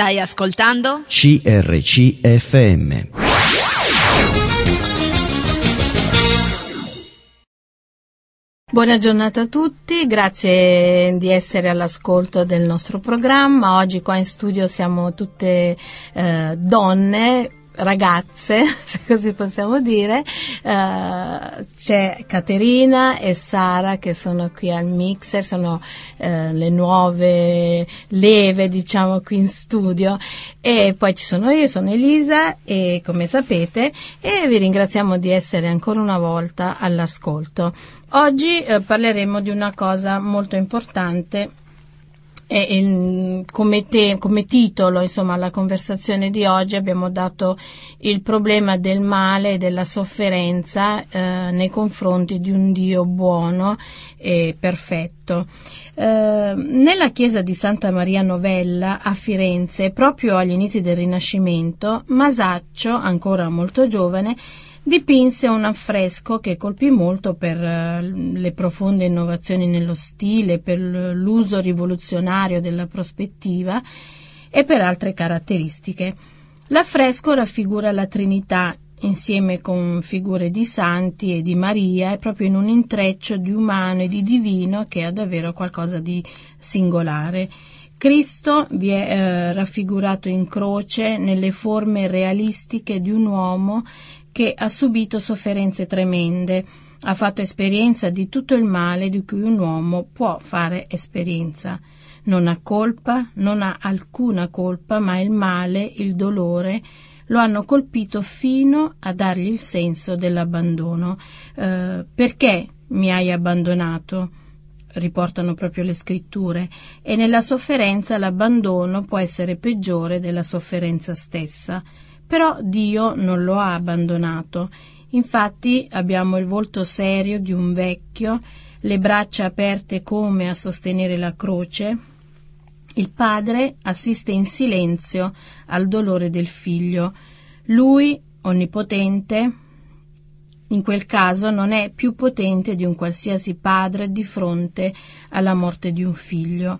Stai ascoltando? CRCFM. Buona giornata a tutti, grazie di essere all'ascolto del nostro programma. Oggi qua in studio siamo tutte eh, donne, ragazze, se così possiamo dire. Uh, c'è Caterina e Sara che sono qui al mixer, sono uh, le nuove leve, diciamo, qui in studio. E poi ci sono io, sono Elisa e come sapete, e vi ringraziamo di essere ancora una volta all'ascolto. Oggi uh, parleremo di una cosa molto importante e, come, te, come, titolo insomma alla conversazione di oggi abbiamo dato il problema del male e della sofferenza eh, nei confronti di un Dio buono e perfetto. Eh, nella chiesa di Santa Maria Novella a Firenze, proprio agli inizi del Rinascimento, Masaccio, ancora molto giovane, dipinse un affresco che colpì molto per eh, le profonde innovazioni nello stile, per l'uso rivoluzionario della prospettiva e per altre caratteristiche. L'affresco raffigura la Trinità insieme con figure di santi e di Maria, è proprio in un intreccio di umano e di divino che ha davvero qualcosa di singolare. Cristo vi è eh, raffigurato in croce nelle forme realistiche di un uomo che ha subito sofferenze tremende, ha fatto esperienza di tutto il male di cui un uomo può fare esperienza. Non ha colpa, non ha alcuna colpa, ma il male, il dolore, lo hanno colpito fino a dargli il senso dell'abbandono. Eh, perché mi hai abbandonato? riportano proprio le scritture, e nella sofferenza l'abbandono può essere peggiore della sofferenza stessa. Però Dio non lo ha abbandonato. Infatti abbiamo il volto serio di un vecchio, le braccia aperte come a sostenere la croce. Il padre assiste in silenzio al dolore del figlio. Lui, onnipotente, in quel caso non è più potente di un qualsiasi padre di fronte alla morte di un figlio.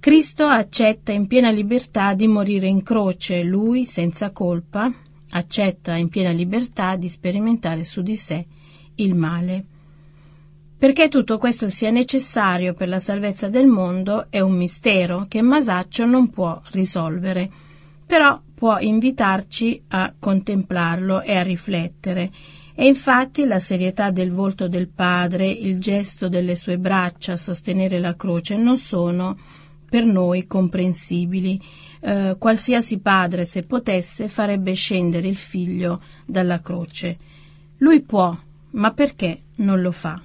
Cristo accetta in piena libertà di morire in croce, lui senza colpa accetta in piena libertà di sperimentare su di sé il male. Perché tutto questo sia necessario per la salvezza del mondo è un mistero che Masaccio non può risolvere, però può invitarci a contemplarlo e a riflettere. E infatti la serietà del volto del padre, il gesto delle sue braccia a sostenere la croce non sono per noi comprensibili. Eh, qualsiasi padre, se potesse, farebbe scendere il figlio dalla croce. Lui può, ma perché non lo fa?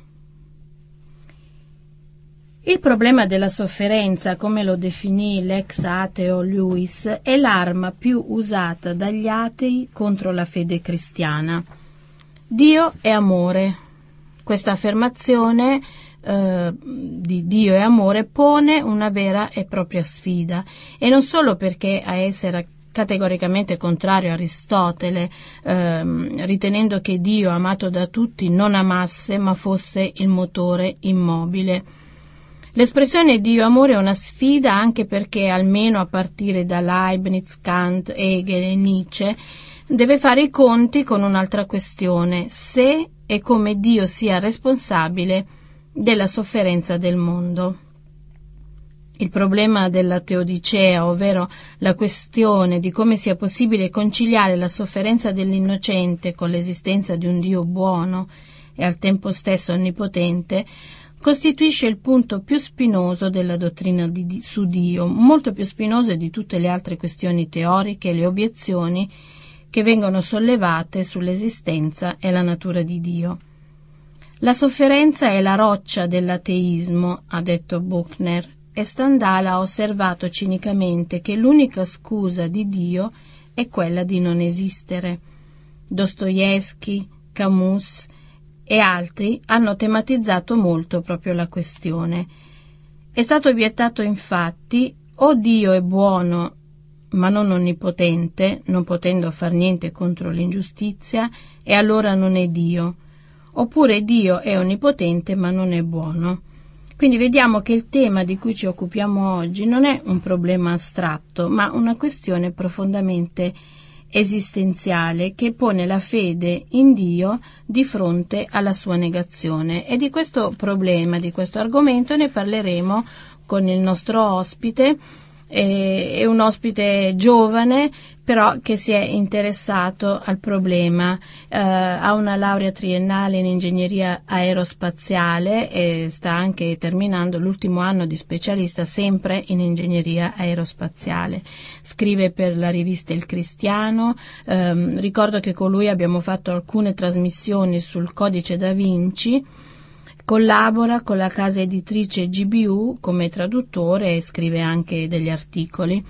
Il problema della sofferenza, come lo definì l'ex ateo Lewis, è l'arma più usata dagli atei contro la fede cristiana. Dio è amore. Questa affermazione di Dio e amore pone una vera e propria sfida e non solo perché a essere categoricamente contrario a Aristotele, ehm, ritenendo che Dio, amato da tutti, non amasse ma fosse il motore immobile. L'espressione Dio amore è una sfida anche perché, almeno a partire da Leibniz, Kant, Hegel e Nietzsche, deve fare i conti con un'altra questione, se e come Dio sia responsabile della sofferenza del mondo. Il problema della teodicea, ovvero la questione di come sia possibile conciliare la sofferenza dell'innocente con l'esistenza di un Dio buono e al tempo stesso onnipotente, costituisce il punto più spinoso della dottrina di, su Dio, molto più spinoso di tutte le altre questioni teoriche e le obiezioni che vengono sollevate sull'esistenza e la natura di Dio. La sofferenza è la roccia dell'ateismo, ha detto Buchner, e Stendhal ha osservato cinicamente che l'unica scusa di Dio è quella di non esistere. Dostoevsky, Camus e altri hanno tematizzato molto proprio la questione. È stato obiettato infatti o Dio è buono ma non onnipotente, non potendo far niente contro l'ingiustizia, e allora non è Dio oppure Dio è onnipotente ma non è buono. Quindi vediamo che il tema di cui ci occupiamo oggi non è un problema astratto, ma una questione profondamente esistenziale che pone la fede in Dio di fronte alla sua negazione. E di questo problema, di questo argomento ne parleremo con il nostro ospite, è un ospite giovane però che si è interessato al problema, eh, ha una laurea triennale in ingegneria aerospaziale e sta anche terminando l'ultimo anno di specialista sempre in ingegneria aerospaziale. Scrive per la rivista Il Cristiano, eh, ricordo che con lui abbiamo fatto alcune trasmissioni sul codice da Vinci Collabora con la casa editrice GBU come traduttore e scrive anche degli articoli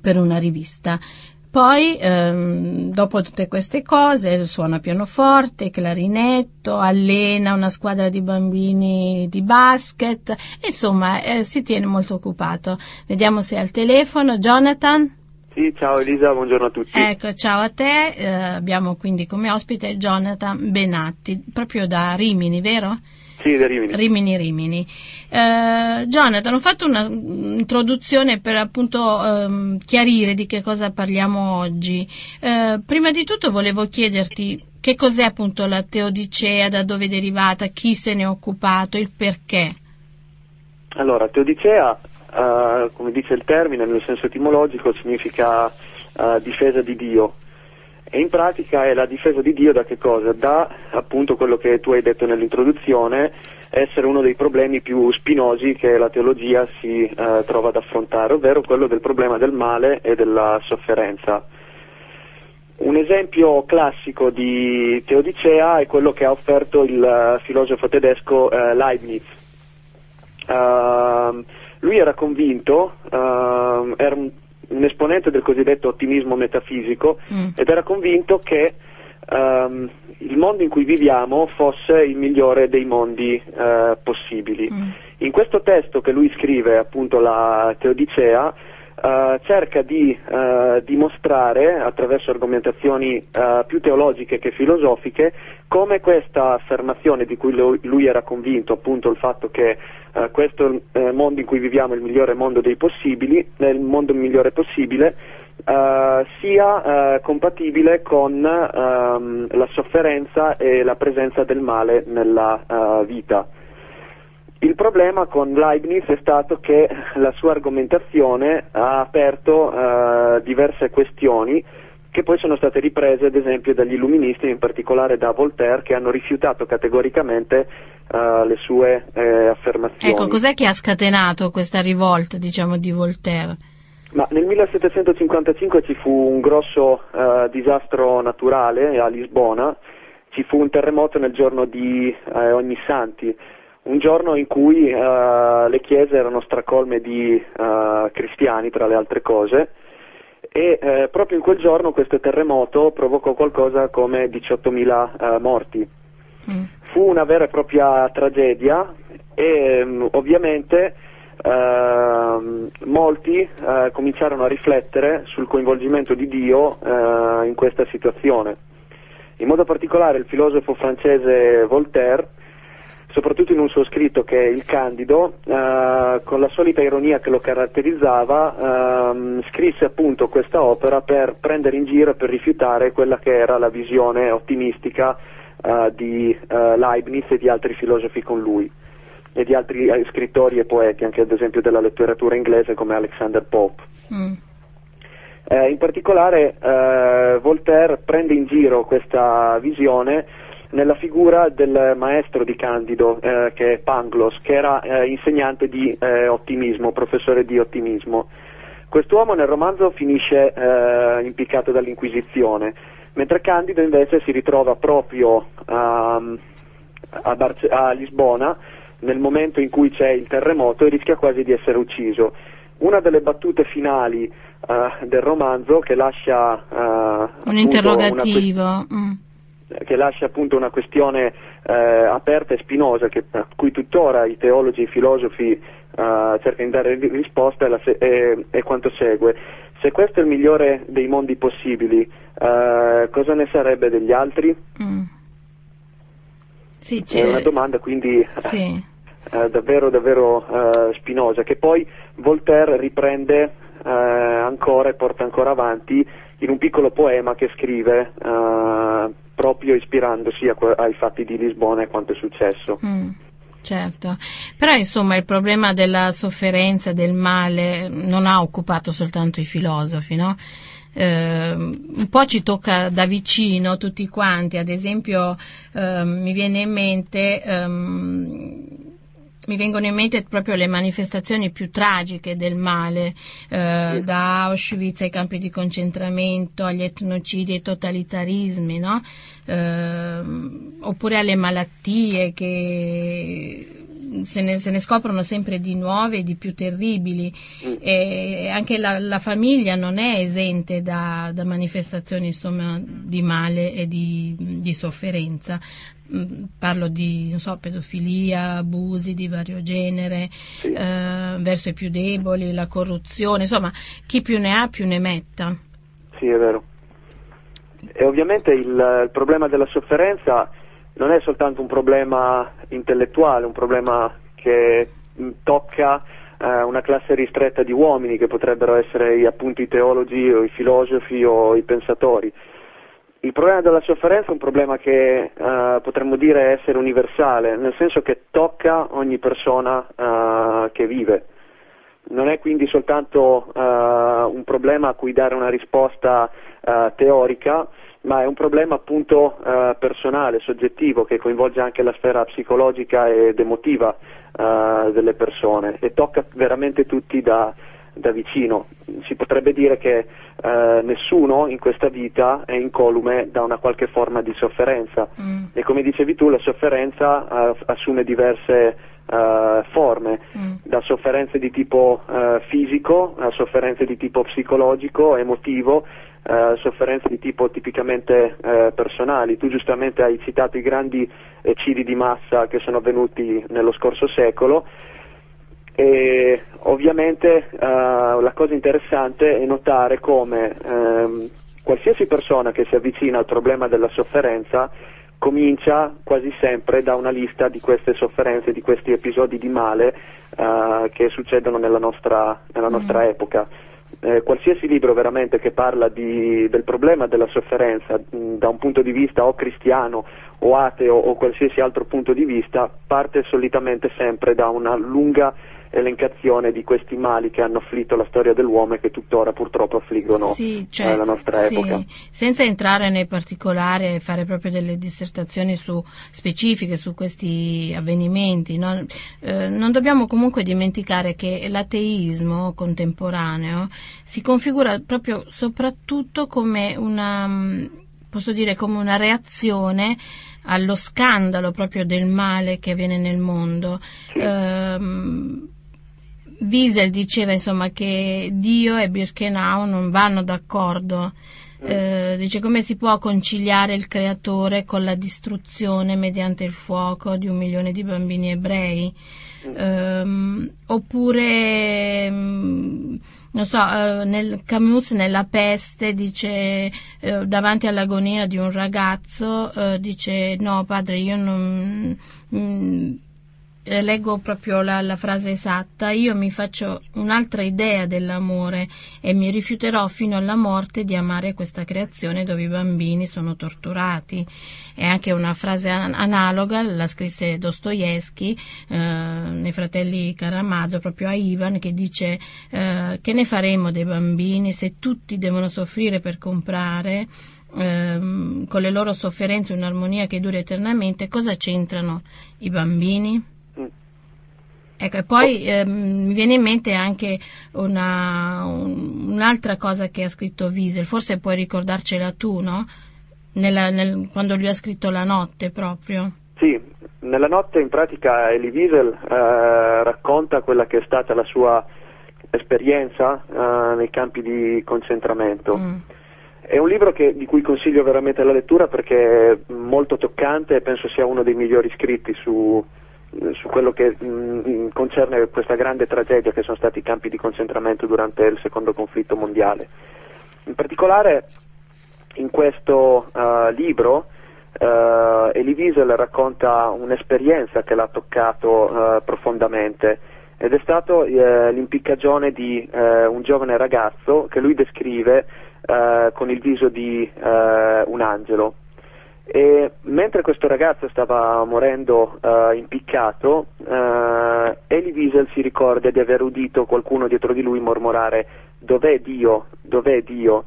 per una rivista. Poi, ehm, dopo tutte queste cose, suona pianoforte, clarinetto, allena una squadra di bambini di basket, insomma, eh, si tiene molto occupato. Vediamo se è al telefono. Jonathan? Sì, ciao Elisa, buongiorno a tutti. Ecco, ciao a te. Eh, abbiamo quindi come ospite Jonathan Benatti, proprio da Rimini, vero? Sì, da Rimini. Rimini, Rimini. Eh, Jonathan, ho fatto un'introduzione per appunto ehm, chiarire di che cosa parliamo oggi. Eh, prima di tutto volevo chiederti che cos'è appunto la Teodicea, da dove è derivata, chi se ne è occupato, il perché. Allora, Teodicea uh, come dice il termine, nel senso etimologico, significa uh, difesa di Dio. E in pratica è la difesa di Dio da che cosa? Da appunto quello che tu hai detto nell'introduzione, essere uno dei problemi più spinosi che la teologia si uh, trova ad affrontare, ovvero quello del problema del male e della sofferenza. Un esempio classico di Teodicea è quello che ha offerto il filosofo tedesco Leibniz. Uh, lui era convinto, uh, era un, un, esponente del cosiddetto ottimismo metafisico mm. ed era convinto che um, il mondo in cui viviamo fosse il migliore dei mondi uh, possibili. Mm. In questo testo che lui scrive, appunto la Teodicea, Uh, cerca di uh, dimostrare attraverso argomentazioni uh, più teologiche che filosofiche come questa affermazione di cui lui, lui era convinto, appunto il fatto che questo mondo in cui viviamo è il migliore mondo dei possibili, è il mondo migliore possibile, sia compatibile con um, la sofferenza e la presenza del male nella vita. Il problema con Leibniz è stato che la sua argomentazione ha aperto diverse questioni che poi sono state riprese ad esempio dagli illuministi, in particolare da Voltaire, che hanno rifiutato categoricamente uh, le sue eh, affermazioni. Ecco, cos'è che ha scatenato questa rivolta, diciamo, di Voltaire? Ma nel 1755 ci fu un grosso uh, disastro naturale a Lisbona, ci fu un terremoto nel giorno di Ogni Santi, un giorno in cui uh, le chiese erano stracolme di cristiani, tra le altre cose, e uh, proprio in quel giorno questo terremoto provocò qualcosa come 18.000 morti. Mm. Fu una vera e propria tragedia e um, ovviamente ehm, molti cominciarono a riflettere sul coinvolgimento di Dio in questa situazione. In modo particolare il filosofo francese Voltaire soprattutto in un suo scritto che è Il Candido, eh, con la solita ironia che lo caratterizzava, ehm, scrisse appunto questa opera per prendere in giro e per rifiutare quella che era la visione ottimistica eh, di eh, Leibniz e di altri filosofi con lui e di altri eh, scrittori e poeti, anche ad esempio della letteratura inglese come Alexander Pope. Mm. Eh, in particolare eh, Voltaire prende in giro questa visione nella figura del maestro di Candido, eh, che è Pangloss, che era eh, insegnante di eh, ottimismo, professore di ottimismo. Quest'uomo nel romanzo finisce eh, impiccato dall'Inquisizione, mentre Candido invece si ritrova proprio um, a, Barce- a Lisbona nel momento in cui c'è il terremoto e rischia quasi di essere ucciso. Una delle battute finali uh, del romanzo che lascia uh, un interrogativo. Una, mm che lascia appunto una questione eh, aperta e spinosa che, a cui tuttora i teologi e i filosofi eh, cercano di dare risposta è, quanto segue. Se questo è il migliore dei mondi possibili, eh, cosa ne sarebbe degli altri? Mm. Sì, è una domanda quindi sì. eh, davvero, davvero eh, spinosa, che poi Voltaire riprende eh, ancora e porta ancora avanti in un piccolo poema che scrive eh, proprio ispirandosi ai fatti di Lisbona e quanto è successo. Mm. Certo, però insomma il problema della sofferenza, del male, non ha occupato soltanto i filosofi, no? Eh, un po' ci tocca da vicino tutti quanti, ad esempio eh, mi viene in mente ehm, mi vengono in mente proprio le manifestazioni più tragiche del male, eh, da Auschwitz ai campi di concentramento, agli etnocidi e totalitarismi, no? eh, oppure alle malattie che se ne, se ne, scoprono sempre di nuove e di più terribili mm. e anche la, la, famiglia non è esente da, da manifestazioni insomma, di male e di, di sofferenza parlo di so, pedofilia, abusi di vario genere sì. eh, verso i più deboli, la corruzione, insomma chi più ne ha più ne metta. Sì, è vero. E ovviamente il, il problema della sofferenza non è soltanto un problema intellettuale, un problema che mm, tocca eh, una classe ristretta di uomini che potrebbero essere appunto i teologi o i filosofi o i pensatori. Il problema della sofferenza è un problema che eh, potremmo dire essere universale, nel senso che tocca ogni persona eh, che vive. Non è quindi soltanto eh, un problema a cui dare una risposta eh, teorica, ma è un problema appunto eh, personale, soggettivo, che coinvolge anche la sfera psicologica ed emotiva eh, delle persone e tocca veramente tutti da, da vicino. Si potrebbe dire che eh, nessuno in questa vita è incolume da una qualche forma di sofferenza mm. e come dicevi tu la sofferenza eh, assume diverse Uh, forme, mm. da sofferenze di tipo uh, fisico a sofferenze di tipo psicologico, emotivo, uh, sofferenze di tipo tipicamente personali. Tu giustamente hai citato i grandi eccidi di massa che sono avvenuti nello scorso secolo e ovviamente la cosa interessante è notare come ehm, qualsiasi persona che si avvicina al problema della sofferenza comincia quasi sempre da una lista di queste sofferenze, di questi episodi di male uh, che succedono nella nostra, nella nostra mm. epoca. Eh, qualsiasi libro veramente che parla di, del problema della sofferenza mh, mm, da un punto di vista o cristiano o ateo o qualsiasi altro punto di vista parte solitamente sempre da una lunga elencazione di questi mali che hanno afflitto la storia dell'uomo e che tuttora purtroppo affliggono sì, cioè, eh, la nostra sì, epoca. Senza entrare nei particolari e fare proprio delle dissertazioni su, specifiche su questi avvenimenti, no? eh, non dobbiamo comunque dimenticare che l'ateismo contemporaneo si configura proprio soprattutto come una, posso dire, come una reazione allo scandalo proprio del male che avviene nel mondo. Sì. Wiesel diceva insomma che Dio e Birkenau non vanno d'accordo. Mm. Eh, dice come si può conciliare il creatore con la distruzione mediante il fuoco di un milione di bambini ebrei? Eh, oppure mm, non so, eh, nel Camus nella peste dice eh, davanti all'agonia di un ragazzo eh, dice no padre io non mh, eh, leggo proprio la, la, frase esatta, io mi faccio un'altra idea dell'amore e mi rifiuterò fino alla morte di amare questa creazione dove i bambini sono torturati. È anche una frase an- analoga, la scrisse Dostoevsky eh, nei fratelli Karamazov proprio a Ivan che dice eh, che ne faremo dei bambini se tutti devono soffrire per comprare ehm, con le loro sofferenze un'armonia che dura eternamente, cosa c'entrano i bambini? Ecco, e poi eh, mi viene in mente anche una, un, un'altra cosa che ha scritto Wiesel, forse puoi ricordarcela tu, no? Nella, nel, quando lui ha scritto La notte proprio. Sì, nella notte in pratica Elie Wiesel eh, racconta quella che è stata la sua esperienza eh, nei campi di concentramento. Mm. È un libro che, di cui consiglio veramente la lettura perché è molto toccante e penso sia uno dei migliori scritti su, su quello che mh, mm, concerne questa grande tragedia che sono stati i campi di concentramento durante il secondo conflitto mondiale. In particolare in questo uh, libro Uh, Elie Wiesel racconta un'esperienza che l'ha toccato uh, profondamente ed è stato l'impiccagione di un giovane ragazzo che lui descrive con il viso di un angelo. E mentre questo ragazzo stava morendo impiccato, Elie Wiesel si ricorda di aver udito qualcuno dietro di lui mormorare dov'è Dio, dov'è Dio?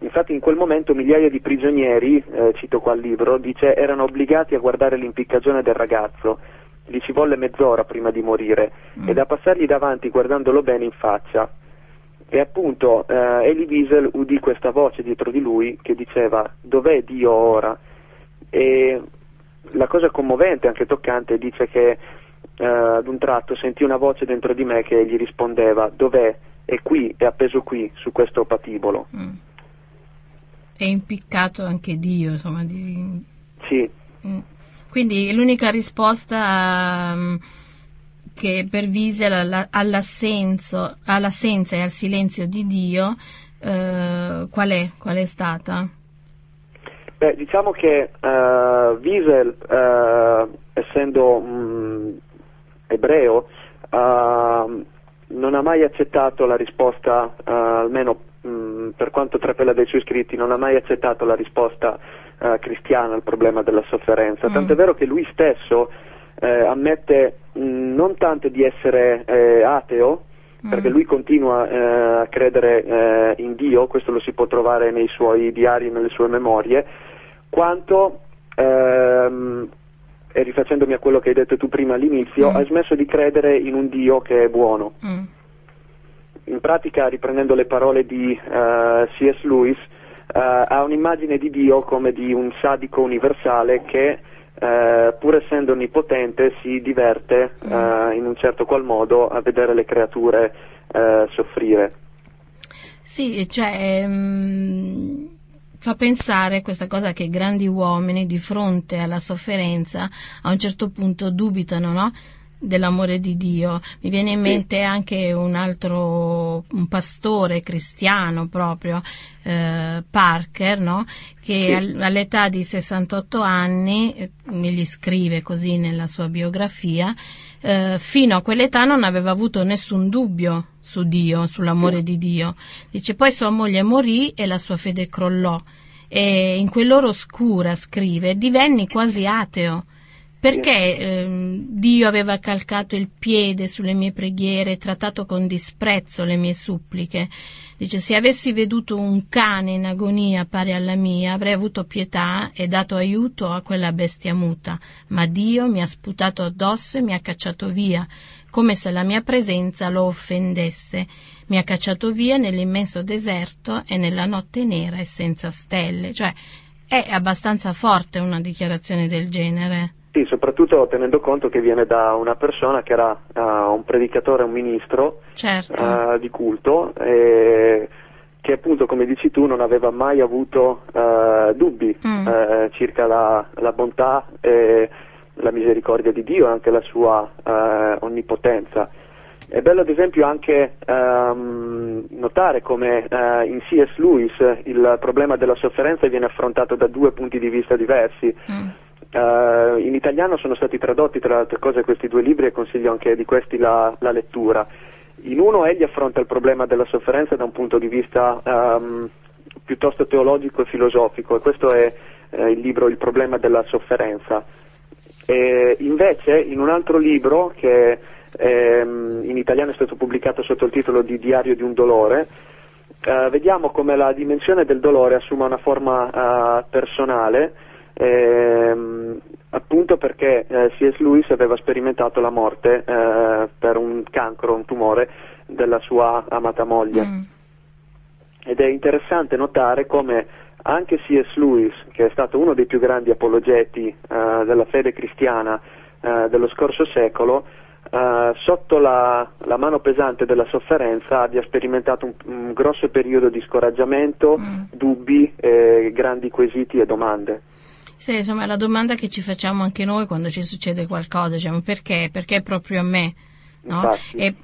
Infatti in quel momento migliaia di prigionieri, eh, cito qua il libro, dice erano obbligati a guardare l'impiccagione del ragazzo, gli ci volle mezz'ora prima di morire mm. e da passargli davanti guardandolo bene in faccia. E appunto eh, Elie Wiesel udì questa voce dietro di lui che diceva dov'è Dio ora? E la cosa commovente, anche toccante, dice che eh, ad un tratto sentì una voce dentro di me che gli rispondeva dov'è? È qui, è appeso qui, su questo patibolo. Mm è impiccato anche Dio, insomma. Di... Sì. Mm. Quindi l'unica risposta um, che per Wiesel all'assenza, all'assenza e al silenzio di Dio, uh, qual, è? qual è stata? Beh, diciamo che uh, Wiesel, uh, essendo um, ebreo, non ha mai accettato la risposta, almeno mh, per quanto trapela dai suoi scritti, non ha mai accettato la risposta uh, cristiana al problema della sofferenza, mm. tant'è vero che lui stesso eh, ammette mh, non tanto di essere eh, ateo, mm. Perché lui continua eh, a credere eh, in Dio, questo lo si può trovare nei suoi diari, nelle sue memorie, quanto ehm, e rifacendomi a quello che hai detto tu prima all'inizio, mm. ha smesso di credere in un Dio che è buono. Mm in pratica, riprendendo le parole di eh, C.S. Lewis, uh, ha un'immagine di Dio come di un sadico universale che, uh, pur essendo onnipotente, si diverte in un certo qual modo a vedere le creature soffrire. Sì, cioè... Um fa pensare questa cosa che grandi uomini di fronte alla sofferenza a un certo punto dubitano, no? Dell'amore di Dio. Mi viene in mente anche un altro un pastore cristiano proprio, eh, Parker, no? che all'età di 68 anni, eh, mi gli scrive così nella sua biografia, eh, fino a quell'età non aveva avuto nessun dubbio su Dio, sull'amore di Dio. Dice poi sua moglie morì e la sua fede crollò e in quell'ora oscura, scrive, divenni quasi ateo perché eh, Dio aveva calcato il piede sulle mie preghiere e trattato con disprezzo le mie suppliche? Dice, se avessi veduto un cane in agonia pari alla mia, avrei avuto pietà e dato aiuto a quella bestia muta, ma Dio mi ha sputato addosso e mi ha cacciato via, come se la mia presenza lo offendesse. Mi ha cacciato via nell'immenso deserto e nella notte nera e senza stelle. Cioè, è abbastanza forte una dichiarazione del genere. Sì, soprattutto tenendo conto che viene da una persona che era uh, un predicatore, un ministro certo. uh, di culto e che appunto, come dici tu, non aveva mai avuto uh, dubbi mm. circa la, la, bontà e la misericordia di Dio e anche la sua onnipotenza. È bello ad esempio anche um, notare come in C.S. Lewis il problema della sofferenza viene affrontato da due punti di vista diversi. Mm. Uh, in italiano sono stati tradotti tra le altre cose questi due libri e consiglio anche di questi la, la lettura. In uno egli affronta il problema della sofferenza da un punto di vista um, piuttosto teologico e filosofico e questo è eh, il libro Il problema della sofferenza. E invece in un altro libro che ehm, in italiano è stato pubblicato sotto il titolo di Diario di un dolore, eh, vediamo come la dimensione del dolore assuma una forma eh, personale ehm, appunto perché eh, C.S. Lewis aveva sperimentato la morte eh, per un cancro, un tumore della sua amata moglie. Mm. Ed è interessante notare come anche C.S. Lewis, che è stato uno dei più grandi apologeti eh, della fede cristiana eh, dello scorso secolo, Uh, sotto la, la, mano pesante della sofferenza abbia sperimentato un, un grosso periodo di scoraggiamento, mm. dubbi, eh, grandi quesiti e domande. Sì, insomma, è la domanda che ci facciamo anche noi quando ci succede qualcosa, diciamo, perché? Perché proprio a me? No? E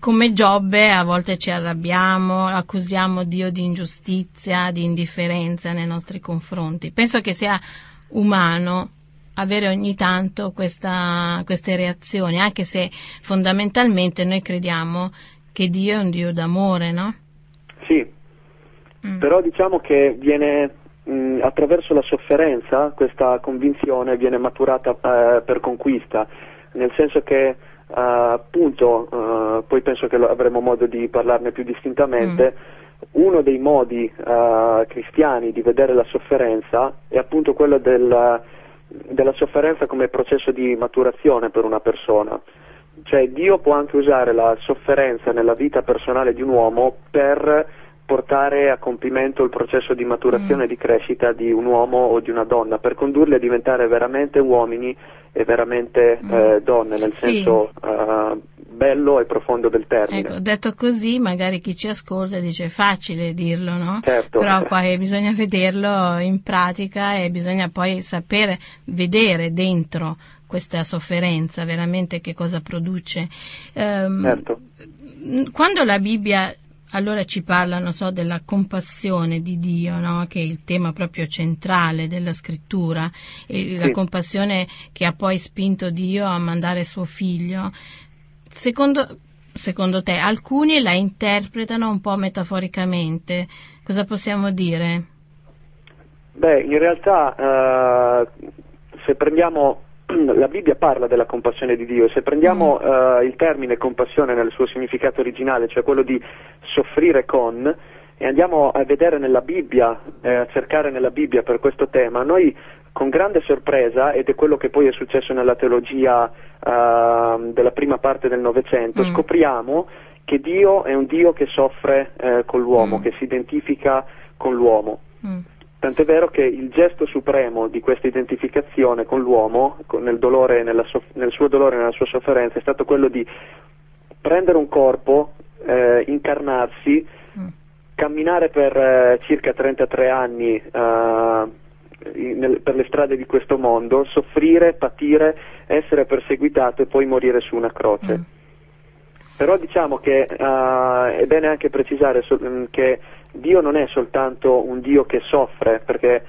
come Giobbe a volte ci arrabbiamo, accusiamo Dio di ingiustizia, di indifferenza nei nostri confronti. Penso che sia umano avere ogni tanto questa, queste reazioni, anche se fondamentalmente noi crediamo che Dio è un Dio d'amore, no? Sì, mm. però diciamo che viene mh, attraverso la sofferenza questa convinzione viene maturata eh, per conquista, nel senso che uh, appunto, uh, poi penso che avremo modo di parlarne più distintamente, mm. uno dei modi uh, cristiani di vedere la sofferenza è appunto quello del, della sofferenza come processo di maturazione per una persona. Cioè Dio può anche usare la sofferenza nella vita personale di un uomo per portare a compimento il processo di maturazione e mm. di crescita di un uomo o di una donna, per condurli a diventare veramente uomini e veramente mm. eh, donne, nel sì. senso uh, bello e profondo del termine. Ecco, detto così, magari chi ci ascolta dice facile dirlo, no? Certo. Però poi bisogna vederlo in pratica e bisogna poi sapere vedere dentro questa sofferenza veramente che cosa produce. Um, certo. Quando la Bibbia allora ci parlano so, della compassione di Dio, no? che è il tema proprio centrale della scrittura, e la compassione che ha poi spinto Dio a mandare suo figlio. Secondo, secondo te, alcuni la interpretano un po' metaforicamente. Cosa possiamo dire? Beh, in realtà uh, se prendiamo la Bibbia parla della compassione di Dio, se prendiamo uh, il termine compassione nel suo significato originale, cioè quello di soffrire con, e andiamo a vedere nella Bibbia, eh, a cercare nella Bibbia per questo tema, noi con grande sorpresa, ed è quello che poi è successo nella teologia uh, della prima parte del Novecento, mm. scopriamo che Dio è un Dio che soffre eh, con l'uomo, mm. che si identifica con l'uomo. Mm. Tant'è vero che il gesto supremo di questa identificazione con l'uomo, con nel, dolore, soff- nel, suo dolore e nella sua sofferenza, è stato quello di prendere un corpo, eh, incarnarsi, mm. camminare per eh, circa 33 anni eh, nel, per le strade di questo mondo, soffrire, patire, essere perseguitato e poi morire su una croce. Mm. Però diciamo che uh, è bene anche precisare so- che Dio non è soltanto un Dio che soffre, perché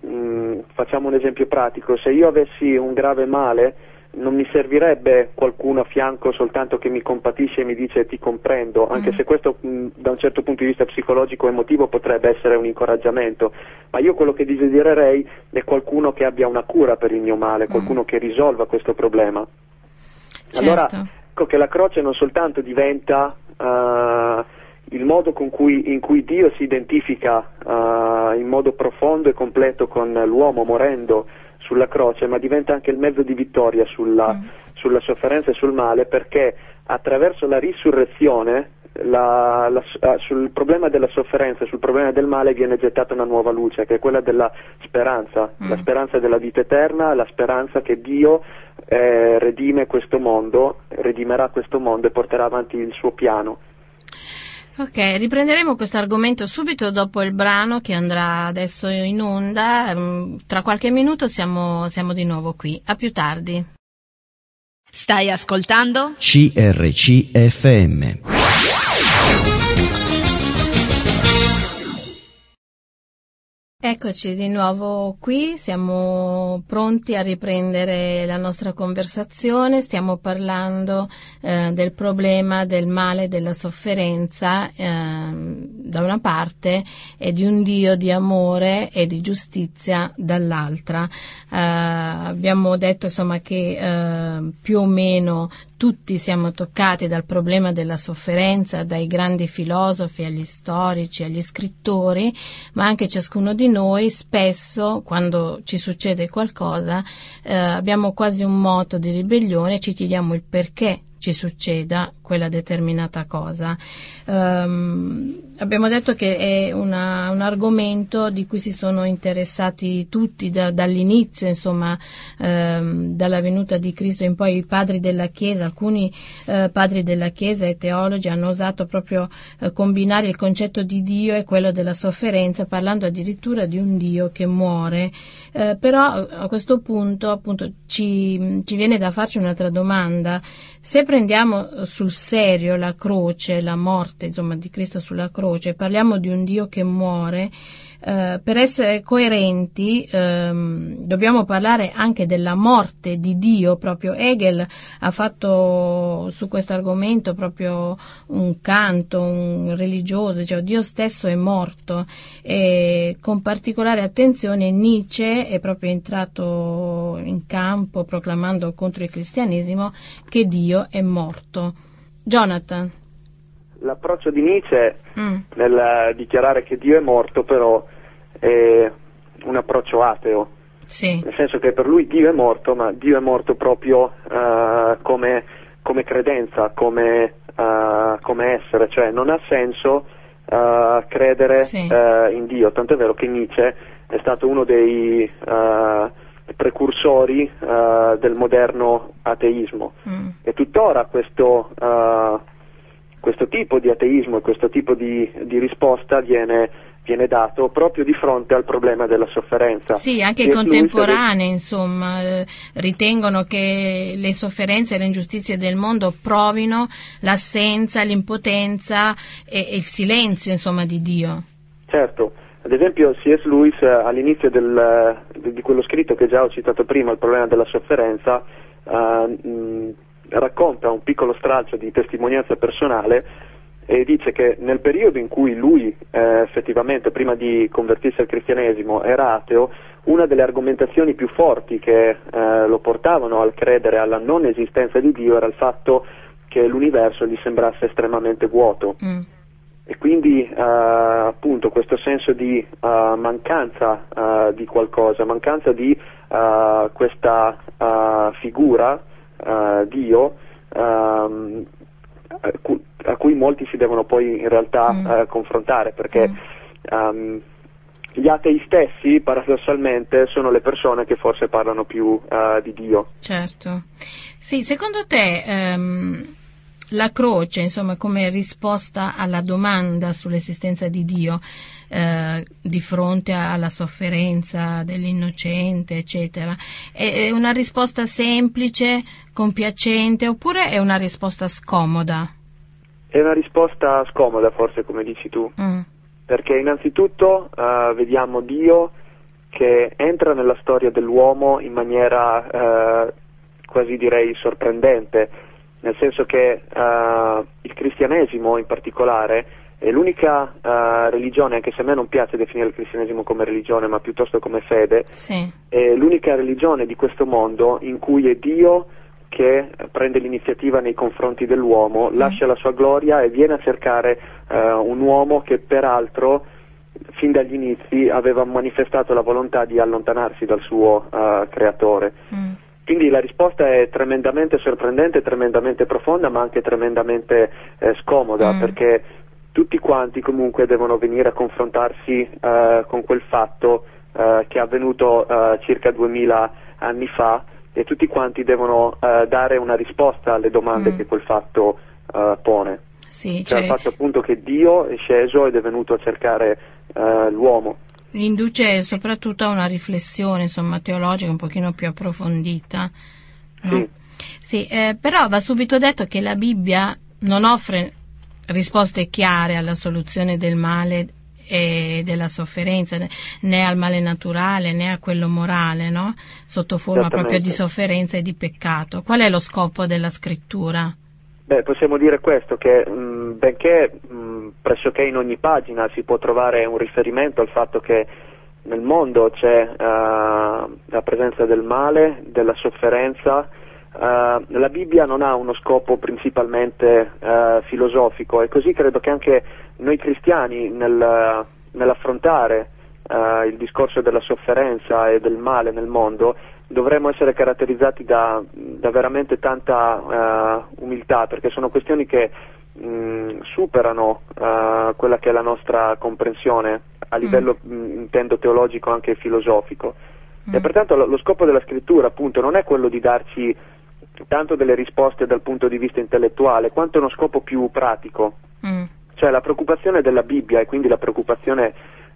mh, mm, facciamo un esempio pratico, se io avessi un grave male non mi servirebbe qualcuno a fianco soltanto che mi compatisce e mi dice ti comprendo, anche mm. se questo mh, mm, da un certo punto di vista psicologico e emotivo potrebbe essere un incoraggiamento, ma io quello che desidererei è qualcuno che abbia una cura per il mio male, qualcuno mm. che risolva questo problema. Certo. Allora, ecco che la croce non soltanto diventa uh, il modo cui, in cui Dio si identifica uh, in modo profondo e completo con l'uomo morendo sulla croce, ma diventa anche il mezzo di vittoria sulla, mm. sulla sofferenza e sul male, perché attraverso la risurrezione la, la, uh, sul problema della sofferenza e sul problema del male viene gettata una nuova luce, che è quella della speranza, mm. la speranza della vita eterna, la speranza che Dio eh, redime questo mondo, redimerà questo mondo e porterà avanti il suo piano. Ok, riprenderemo questo argomento subito dopo il brano che andrà adesso in onda. Mm, tra qualche minuto siamo, siamo di nuovo qui. A più tardi. Stai ascoltando? CRCFM. Eccoci di nuovo qui, siamo pronti a riprendere la nostra conversazione, stiamo parlando eh, del problema del male, della sofferenza eh, da una parte e di un Dio di amore e di giustizia dall'altra. Eh, abbiamo detto insomma che eh, più o meno tutti siamo toccati dal problema della sofferenza, dai grandi filosofi agli storici, agli scrittori, ma anche ciascuno di noi spesso, quando ci succede qualcosa, eh, abbiamo quasi un moto di ribellione e ci chiediamo il perché ci succeda quella determinata cosa. Um, abbiamo detto che è una, un argomento di cui si sono interessati tutti da, dall'inizio, insomma, ehm, dalla venuta di Cristo in poi i padri della Chiesa, alcuni eh, padri della Chiesa e teologi hanno osato proprio eh, combinare il concetto di Dio e quello della sofferenza, parlando addirittura di un Dio che muore. Eh, però a questo punto appunto ci, ci viene da farci un'altra domanda. Se prendiamo sul serio la croce, la morte insomma, di Cristo sulla croce, parliamo di un Dio che muore, eh, per essere coerenti ehm, dobbiamo parlare anche della morte di Dio, proprio Hegel ha fatto su questo argomento proprio un canto, un religioso, cioè Dio stesso è morto e con particolare attenzione Nietzsche è proprio entrato in campo proclamando contro il cristianesimo che Dio è morto. Jonathan. L'approccio di Nietzsche mm. nel dichiarare che Dio è morto però è un approccio ateo. Sì. Nel senso che per lui Dio è morto, ma Dio è morto proprio uh, come, come, credenza, come, uh, come, essere, cioè non ha senso uh, credere sì. in Dio, tanto è vero che Nietzsche è stato uno dei precursori del moderno ateismo mm. e tuttora questo questo tipo di ateismo e questo tipo di, di risposta viene, viene, dato proprio di fronte al problema della sofferenza. Sì, anche i contemporanei, insomma, eh, ritengono che le sofferenze e le ingiustizie del mondo provino l'assenza, l'impotenza e, e il silenzio, insomma, di Dio. Certo. Ad esempio C.S. Lewis eh, all'inizio del, di quello scritto che già ho citato prima, il problema della sofferenza, uh, racconta un piccolo stralcio di testimonianza personale e dice che nel periodo in cui lui eh, effettivamente, prima di convertirsi al cristianesimo, era ateo, una delle argomentazioni più forti che eh, lo portavano al credere alla non esistenza di Dio era il fatto che l'universo gli sembrasse estremamente vuoto. Mm. E quindi eh, appunto questo senso di uh, mancanza uh, di qualcosa, mancanza di uh, questa figura uh, Dio um, a cui molti si devono poi in realtà mm. uh, confrontare perché mm. um, gli atei stessi paradossalmente sono le persone che forse parlano più uh, di Dio. Certo. Sì, secondo te um, la croce, insomma, come risposta alla domanda sull'esistenza di Dio, eh, di fronte alla sofferenza dell'innocente, eccetera. È una risposta semplice, compiacente oppure è una risposta scomoda? È una risposta scomoda, forse, come dici tu. Mm. Perché innanzitutto uh, vediamo Dio che entra nella storia dell'uomo in maniera uh, quasi direi sorprendente, nel senso che uh, il cristianesimo in particolare è l'unica uh, religione, anche se a me non piace definire il cristianesimo come religione, ma piuttosto come fede, sì. è l'unica religione di questo mondo in cui è Dio che prende l'iniziativa nei confronti dell'uomo, mm. lascia la sua gloria e viene a cercare uh, un uomo che peraltro fin dagli inizi aveva manifestato la volontà di allontanarsi dal suo uh, creatore. Mm. Quindi la risposta è tremendamente sorprendente, tremendamente profonda, ma anche tremendamente eh, scomoda, mm. perché tutti quanti comunque devono venire a confrontarsi uh, con quel fatto uh, che è avvenuto uh, circa 2000 anni fa e tutti quanti devono dare una risposta alle domande mm. che quel fatto pone. Sì, cioè, cioè, il fatto appunto che Dio è sceso ed è venuto a cercare l'uomo. Induce soprattutto a una riflessione insomma, teologica un pochino più approfondita. No? Sì. Sì, eh, però va subito detto che la Bibbia non offre risposte chiare alla soluzione del male e della sofferenza, né al male naturale né a quello morale, no? sotto forma proprio di sofferenza e di peccato. Qual è lo scopo della scrittura? Beh, possiamo dire questo, che mh, benché mh, pressoché in ogni pagina si può trovare un riferimento al fatto che nel mondo c'è uh, la presenza del male, della sofferenza, Uh, la Bibbia non ha uno scopo principalmente uh, filosofico e così credo che anche noi cristiani nel, nell'affrontare uh, il discorso della sofferenza e del male nel mondo dovremmo essere caratterizzati da, da veramente tanta umiltà perché sono questioni che mh, superano quella che è la nostra comprensione a livello mm. mh, intendo teologico anche filosofico mm. e pertanto lo, lo scopo della scrittura appunto non è quello di darci tanto delle risposte dal punto di vista intellettuale quanto uno scopo più pratico. Mm. Cioè la preoccupazione della Bibbia e quindi la preoccupazione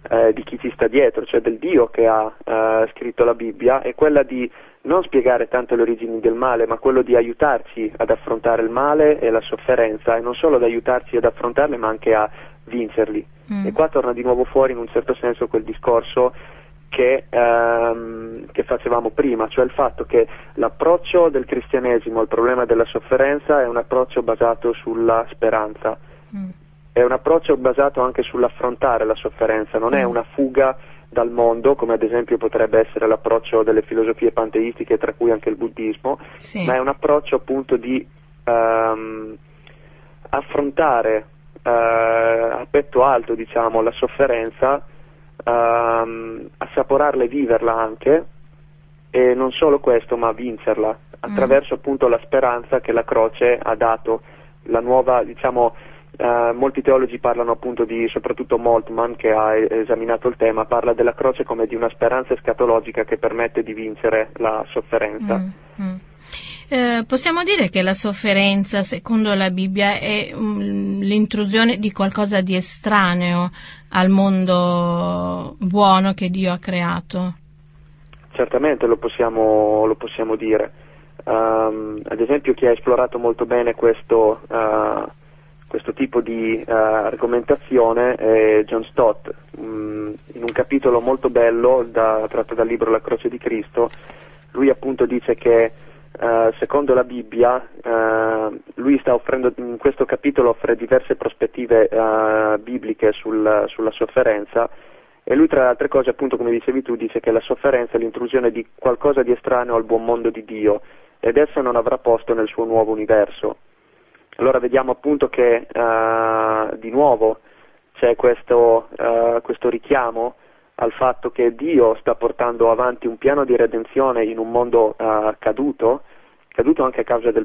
eh, di chi ci sta dietro, cioè del Dio che ha eh, scritto la Bibbia, è quella di non spiegare tanto le origini del male, ma quello di aiutarci ad affrontare il male e la sofferenza e non solo ad aiutarci ad affrontarle, ma anche a vincerli. Mm. E qua torna di nuovo fuori in un certo senso quel discorso che, ehm, che, facevamo prima, cioè il fatto che l'approccio del cristianesimo al problema della sofferenza è un approccio basato sulla speranza, mm. è un approccio basato anche sull'affrontare la sofferenza, non mm. è una fuga dal mondo, come ad esempio potrebbe essere l'approccio delle filosofie panteistiche, tra cui anche il buddismo, sì. ma è un approccio appunto di ehm, affrontare eh, a petto alto diciamo, la sofferenza, ehm, assaporarla e viverla anche, e non solo questo, ma vincerla attraverso mm. appunto la speranza che la croce ha dato, la nuova, diciamo, Uh, molti teologi parlano appunto di, soprattutto Moltmann che ha esaminato il tema, parla della croce come di una speranza escatologica che permette di vincere la sofferenza. Mm, mm. Eh, possiamo dire che la sofferenza, secondo la Bibbia, è um, l'intrusione di qualcosa di estraneo al mondo buono che Dio ha creato? Certamente lo possiamo, lo possiamo dire. Um, ad esempio chi ha esplorato molto bene questo... Uh, questo tipo di uh, argomentazione è John Stott, um, in un capitolo molto bello da, tratto dal libro La croce di Cristo, lui appunto dice che uh, secondo la Bibbia, uh, lui sta offrendo, in questo capitolo offre diverse prospettive bibliche sul, sulla sofferenza e lui tra le altre cose appunto come dicevi tu dice che la sofferenza è l'intrusione di qualcosa di estraneo al buon mondo di Dio ed esso non avrà posto nel suo nuovo universo. Allora vediamo appunto che uh, di nuovo c'è questo, uh, questo, richiamo al fatto che Dio sta portando avanti un piano di redenzione in un mondo uh, caduto, caduto,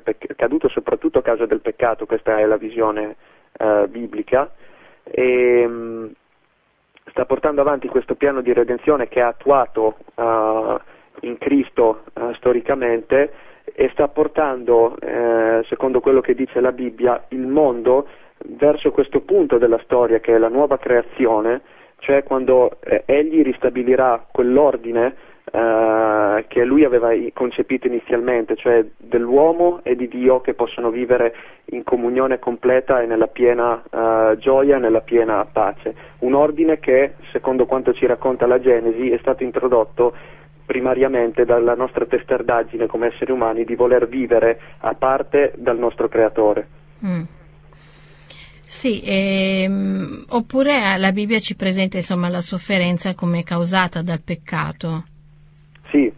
pecc- caduto soprattutto a causa del peccato, questa è la visione biblica, e um, sta portando avanti questo piano di redenzione che è attuato in Cristo storicamente e sta portando, secondo quello che dice la Bibbia, il mondo verso questo punto della storia che è la nuova creazione, cioè quando eh, egli ristabilirà quell'ordine eh, che lui aveva concepito inizialmente, cioè dell'uomo e di Dio che possono vivere in comunione completa e nella piena eh, gioia e nella piena pace. Un ordine che, secondo quanto ci racconta la Genesi, è stato introdotto primariamente dalla nostra testardaggine come esseri umani di voler vivere a parte dal nostro creatore. Mm. Sì, ehm, oppure la Bibbia ci presenta insomma, la sofferenza come causata dal peccato. Sì,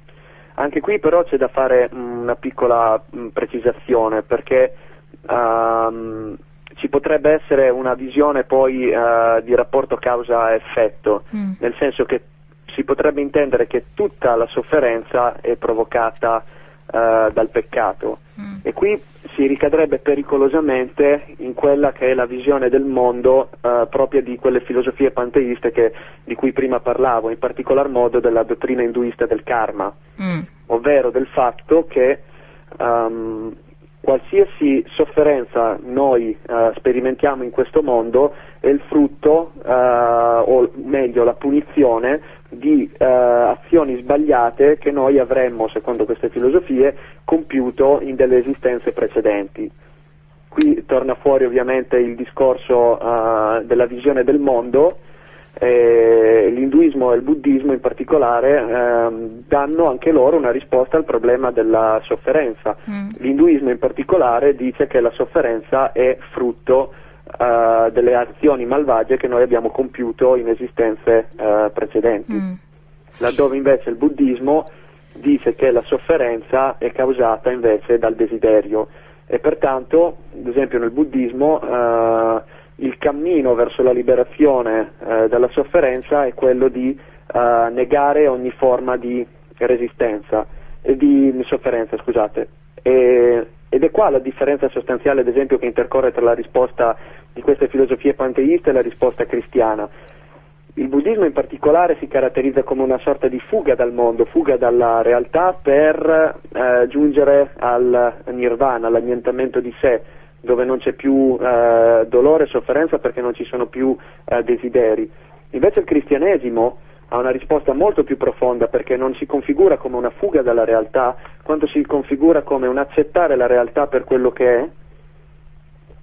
anche qui però c'è da fare una piccola mh, precisazione perché um, ci potrebbe essere una visione poi uh, di rapporto causa-effetto, mm. nel senso che si potrebbe intendere che tutta la sofferenza è provocata uh, dal peccato mm. e qui si ricadrebbe pericolosamente in quella che è la visione del mondo uh, propria di quelle filosofie panteiste che, di cui prima parlavo, in particolar modo della dottrina induista del karma, mm. ovvero del fatto che um, qualsiasi sofferenza noi uh, sperimentiamo in questo mondo è il frutto, uh, o meglio la punizione di uh, azioni sbagliate che noi avremmo, secondo queste filosofie, compiuto in delle esistenze precedenti. Qui torna fuori ovviamente il discorso della visione del mondo, eh, l'induismo e il buddismo in particolare ehm, danno anche loro una risposta al problema della sofferenza. Mm. L'induismo in particolare dice che la sofferenza è frutto eh, delle azioni malvagie che noi abbiamo compiuto in esistenze eh, precedenti, mm. laddove invece il buddismo dice che la sofferenza è causata invece dal desiderio e pertanto, ad esempio nel buddismo, eh, il cammino verso la liberazione dalla sofferenza è quello di negare ogni forma di resistenza, di sofferenza, scusate. E, ed è qua la differenza sostanziale, ad esempio, che intercorre tra la risposta di queste filosofie panteiste e la risposta cristiana. Il buddismo in particolare si caratterizza come una sorta di fuga dal mondo, fuga dalla realtà per eh, giungere al nirvana, all'annientamento di sé, dove non c'è più eh, dolore e sofferenza perché non ci sono più eh, desideri. Invece il cristianesimo ha una risposta molto più profonda perché non si configura come una fuga dalla realtà, quanto si configura come un accettare la realtà per quello che è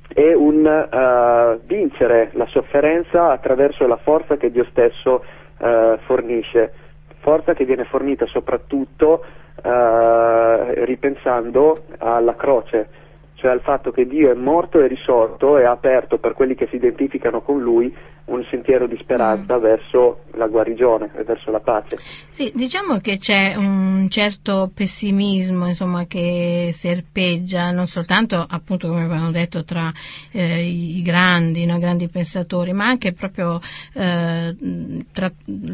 è un uh, vincere la sofferenza attraverso la forza che Dio stesso uh, fornisce, forza che viene fornita soprattutto uh, ripensando alla croce, cioè al fatto che Dio è morto e risorto e ha aperto per quelli che si identificano con Lui un sentiero di speranza mm. verso la guarigione e verso la pace. Sì, diciamo che c'è un certo pessimismo insomma, che serpeggia non soltanto appunto come abbiamo detto tra eh, i grandi, no, grandi pensatori, ma anche proprio eh, tra,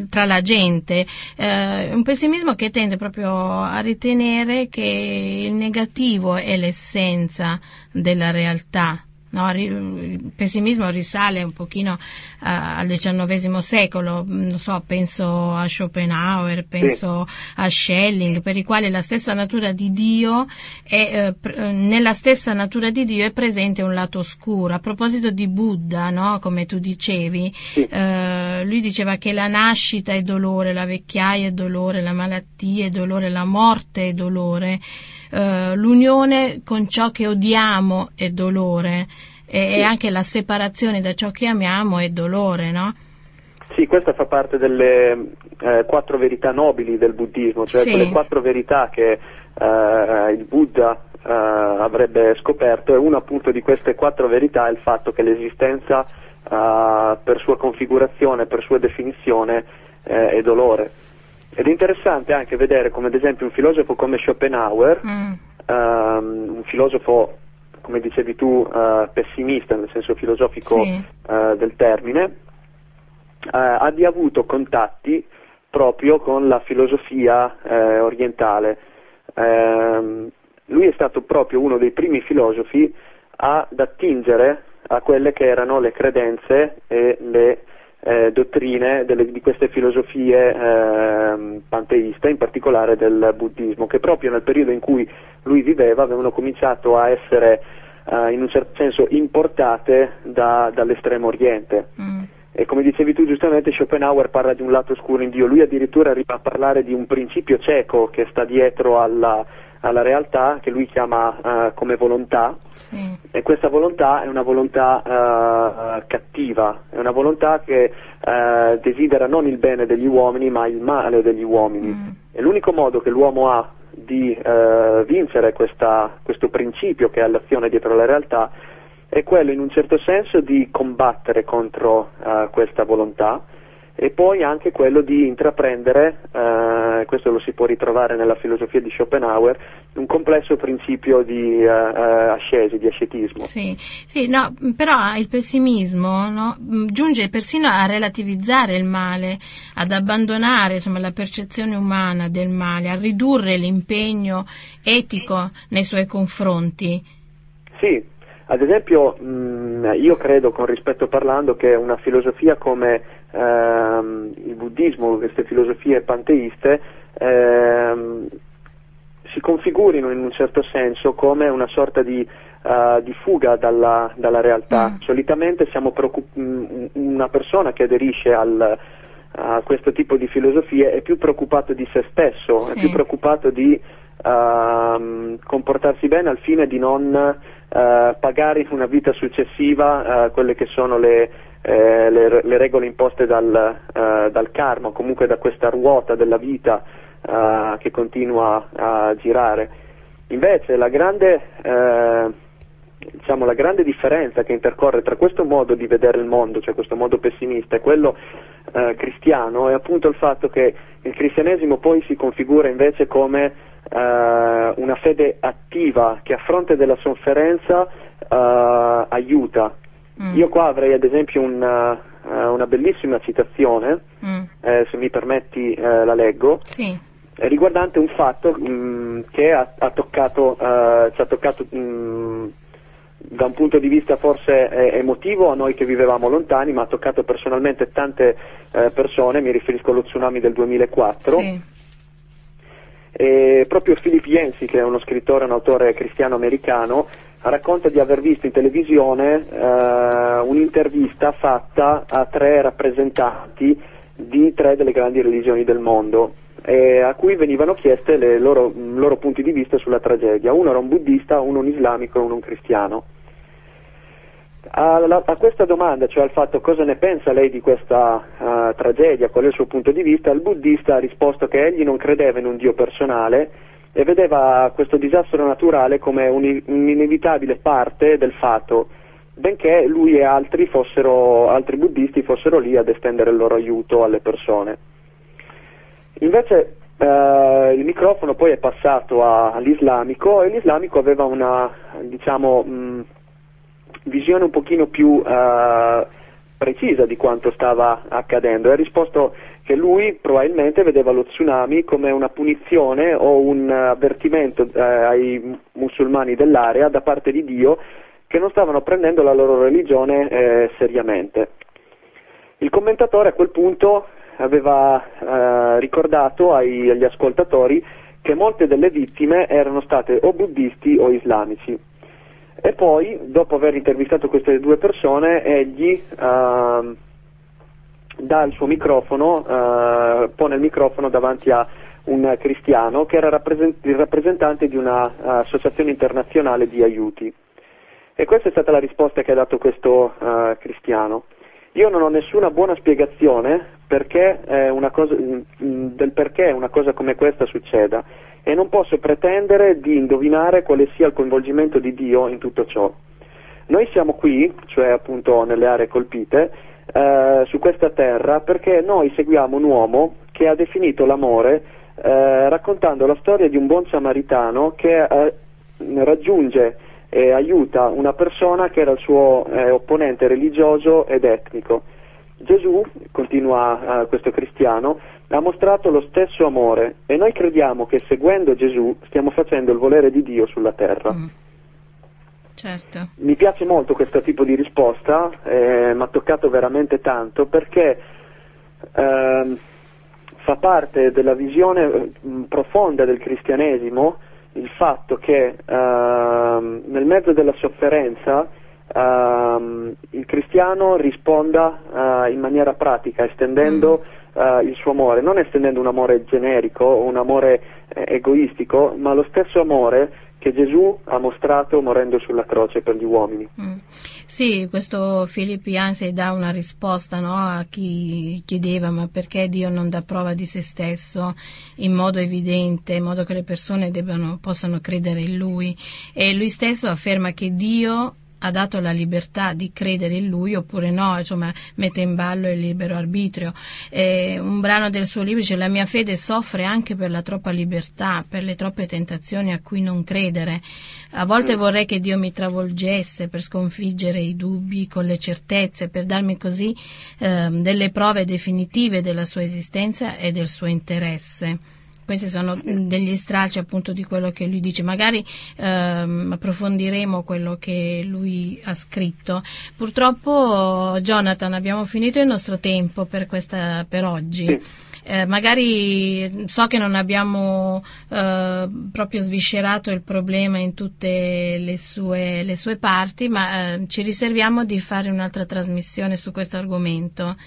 tra, la gente, eh, un pessimismo che tende proprio a ritenere che il negativo è l'essenza della realtà No, il pessimismo risale un pochino uh, al XIX secolo, non so, penso a Schopenhauer, penso sì. a Schelling, per i quali la stessa natura di Dio è, uh, nella stessa natura di Dio è presente un lato oscuro. A proposito di Buddha, no, come tu dicevi, sì. uh, lui diceva che la nascita è dolore, la vecchiaia è dolore, la malattia è dolore, la morte è dolore. Uh, l'unione con ciò che odiamo è dolore e, sì. anche la separazione da ciò che amiamo è dolore, no? Sì, questa fa parte delle eh, quattro verità nobili del buddismo, cioè sì. quelle quattro verità che eh, il Buddha eh, avrebbe scoperto e una appunto di queste quattro verità è il fatto che l'esistenza eh, per sua configurazione, per sua definizione è dolore. Ed è interessante anche vedere come ad esempio un filosofo come Schopenhauer, mm. um, un filosofo, come dicevi tu, uh, pessimista nel senso filosofico sì. uh, del termine, uh, abbia avuto contatti proprio con la filosofia orientale. Um, lui è stato proprio uno dei primi filosofi ad attingere a quelle che erano le credenze e le eh, dottrine delle, di queste filosofie eh, panteiste, in particolare del buddismo, che proprio nel periodo in cui lui viveva avevano cominciato a essere eh, in un certo senso importate da, dall'estremo oriente. Mm. E come dicevi tu giustamente, Schopenhauer parla di un lato oscuro in Dio, lui addirittura arriva a parlare di un principio cieco che sta dietro alla, alla realtà che lui chiama uh, come volontà sì. e questa volontà è una volontà uh, cattiva, è una volontà che uh, desidera non il bene degli uomini ma il male degli uomini mm. e l'unico modo che l'uomo ha di vincere questa, questo principio che è l'azione dietro la realtà è quello in un certo senso di combattere contro questa volontà e poi anche quello di intraprendere, eh, questo lo si può ritrovare nella filosofia di Schopenhauer, un complesso principio di eh, eh ascesi, di ascetismo. Sì, sì no, però il pessimismo no, giunge persino a relativizzare il male, ad abbandonare insomma, la percezione umana del male, a ridurre l'impegno etico nei suoi confronti. Sì, ad esempio mh, io credo, con rispetto parlando, che una filosofia come ehm, il buddismo, queste filosofie panteiste, ehm, si configurino in un certo senso come una sorta di, uh, di fuga dalla, dalla realtà. Mm. Solitamente preoccup- mm, una persona che aderisce al, a questo tipo di filosofie è più preoccupato di se stesso, sì. è più preoccupato di uh, comportarsi bene al fine di non uh, pagare in una vita successiva uh, quelle che sono le, eh, le, le, regole imposte dal, dal, karma, comunque da questa ruota della vita che continua a girare. Invece la grande, diciamo, la grande differenza che intercorre tra questo modo di vedere il mondo, cioè questo modo pessimista, e quello eh, cristiano è appunto il fatto che il cristianesimo poi si configura invece come eh, una fede attiva che a fronte della sofferenza eh, aiuta. Mm. Io qua avrei ad esempio una, eh, una bellissima citazione, mm. Eh, se mi permetti eh, la leggo. Sì riguardante un fatto mh, mm, che ha, ha toccato, uh, ci ha toccato mh, mm, da un punto di vista forse eh, emotivo a noi che vivevamo lontani, ma ha toccato personalmente tante eh, persone, mi riferisco allo tsunami del 2004. Sì. E proprio Philip Yancey, che è uno scrittore, un autore cristiano americano, racconta di aver visto in televisione eh, un'intervista fatta a tre rappresentanti di tre delle grandi religioni del mondo, eh, a cui venivano chieste i loro, loro, punti di vista sulla tragedia. Uno era un buddista, uno un islamico e uno un cristiano. A, a, questa domanda, cioè al fatto cosa ne pensa lei di questa uh, tragedia, qual è il suo punto di vista, il buddista ha risposto che egli non credeva in un Dio personale e vedeva questo disastro naturale come un, un'inevitabile parte del fatto, benché lui e altri, fossero, altri buddisti fossero lì ad estendere il loro aiuto alle persone. Invece Uh, il microfono poi è passato a, all'islamico e l'islamico aveva una diciamo, mh, visione un pochino più uh, precisa di quanto stava accadendo e ha risposto che lui probabilmente vedeva lo tsunami come una punizione o un avvertimento uh, ai musulmani dell'area da parte di Dio che non stavano prendendo la loro religione eh, seriamente. Il commentatore a quel punto aveva eh, ricordato ai, agli ascoltatori che molte delle vittime erano state o buddisti o islamici. E poi, dopo aver intervistato queste due persone, egli eh, dà il suo microfono, eh, pone il microfono davanti a un cristiano che era rappresent- il rappresentante di un'associazione internazionale di aiuti. E questa è stata la risposta che ha dato questo uh, cristiano. Io non ho nessuna buona spiegazione perché cosa, mm, mm, del perché una cosa come questa succeda e non posso pretendere di indovinare quale sia il coinvolgimento di Dio in tutto ciò. Noi siamo qui, cioè appunto nelle aree colpite, eh, su questa terra perché noi seguiamo un uomo che ha definito l'amore eh, raccontando la storia di un buon samaritano che eh, raggiunge e aiuta una persona che era il suo eh, opponente religioso ed etnico Gesù, continua uh, questo cristiano, ha mostrato lo stesso amore e noi crediamo che seguendo Gesù stiamo facendo il volere di Dio sulla terra. Mm. Certo. Mi piace molto questo tipo di risposta, eh, mi ha toccato veramente tanto perché eh, fa parte della visione mh, profonda del cristianesimo il fatto che eh, nel mezzo della sofferenza uh, il cristiano risponda uh, in maniera pratica, estendendo mm. uh, il suo amore, non estendendo un amore generico, un amore eh, egoistico, ma lo stesso amore che Gesù ha mostrato morendo sulla croce per gli uomini. Mm. Sì, questo Filippo Yancey dà una risposta no, a chi chiedeva ma perché Dio non dà prova di se stesso in modo evidente, in modo che le persone debbano, possano credere in Lui. E lui stesso afferma che Dio ha dato la libertà di credere in lui oppure no, insomma mette in ballo il libero arbitrio. Eh, un brano del suo libro dice la mia fede soffre anche per la troppa libertà, per le troppe tentazioni a cui non credere. A volte mm. vorrei che Dio mi travolgesse per sconfiggere i dubbi con le certezze, per darmi così eh, delle prove definitive della sua esistenza e del suo interesse. Questi sono degli stralci appunto di quello che lui dice. Magari ehm, approfondiremo quello che lui ha scritto. Purtroppo, Jonathan, abbiamo finito il nostro tempo per, questa, per oggi. Sì. Eh, magari so che non abbiamo eh, proprio sviscerato il problema in tutte le sue, le sue parti, ma eh, ci riserviamo di fare un'altra trasmissione su questo argomento.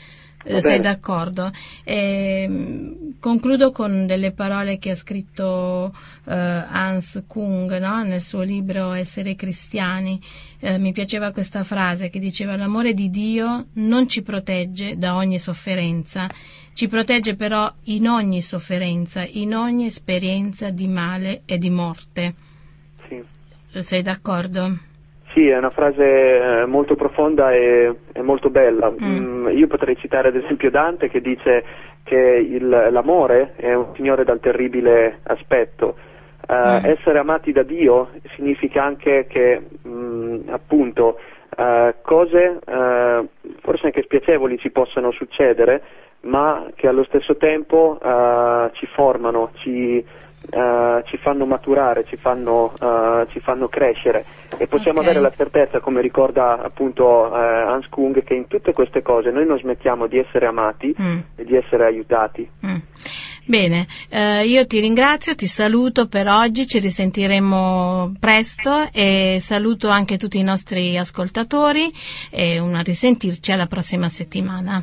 Eh, sei d'accordo? Eh, concludo con delle parole che ha scritto eh, Hans Kung no? nel suo libro Essere cristiani. Eh, mi piaceva questa frase che diceva l'amore di Dio non ci protegge da ogni sofferenza, ci protegge però in ogni sofferenza, in ogni esperienza di male e di morte. Sì. Sei d'accordo? Sì, è una frase eh, molto profonda e, e molto bella. Mm. Mm, io potrei citare ad esempio Dante che dice che il, l'amore è un signore dal terribile aspetto. Uh, mm. Essere amati da Dio significa anche che mh, mm, appunto uh, cose uh, forse anche spiacevoli ci possano succedere, ma che allo stesso tempo ci formano, ci, Uh, ci fanno maturare, ci fanno, uh, ci fanno crescere e possiamo okay. avere la certezza, come ricorda appunto uh, Hans Kung, che in tutte queste cose noi non smettiamo di essere amati mm. e di essere aiutati. Mm. Bene, eh, io ti ringrazio, ti saluto per oggi, ci risentiremo presto e saluto anche tutti i nostri ascoltatori e una risentirci alla prossima settimana.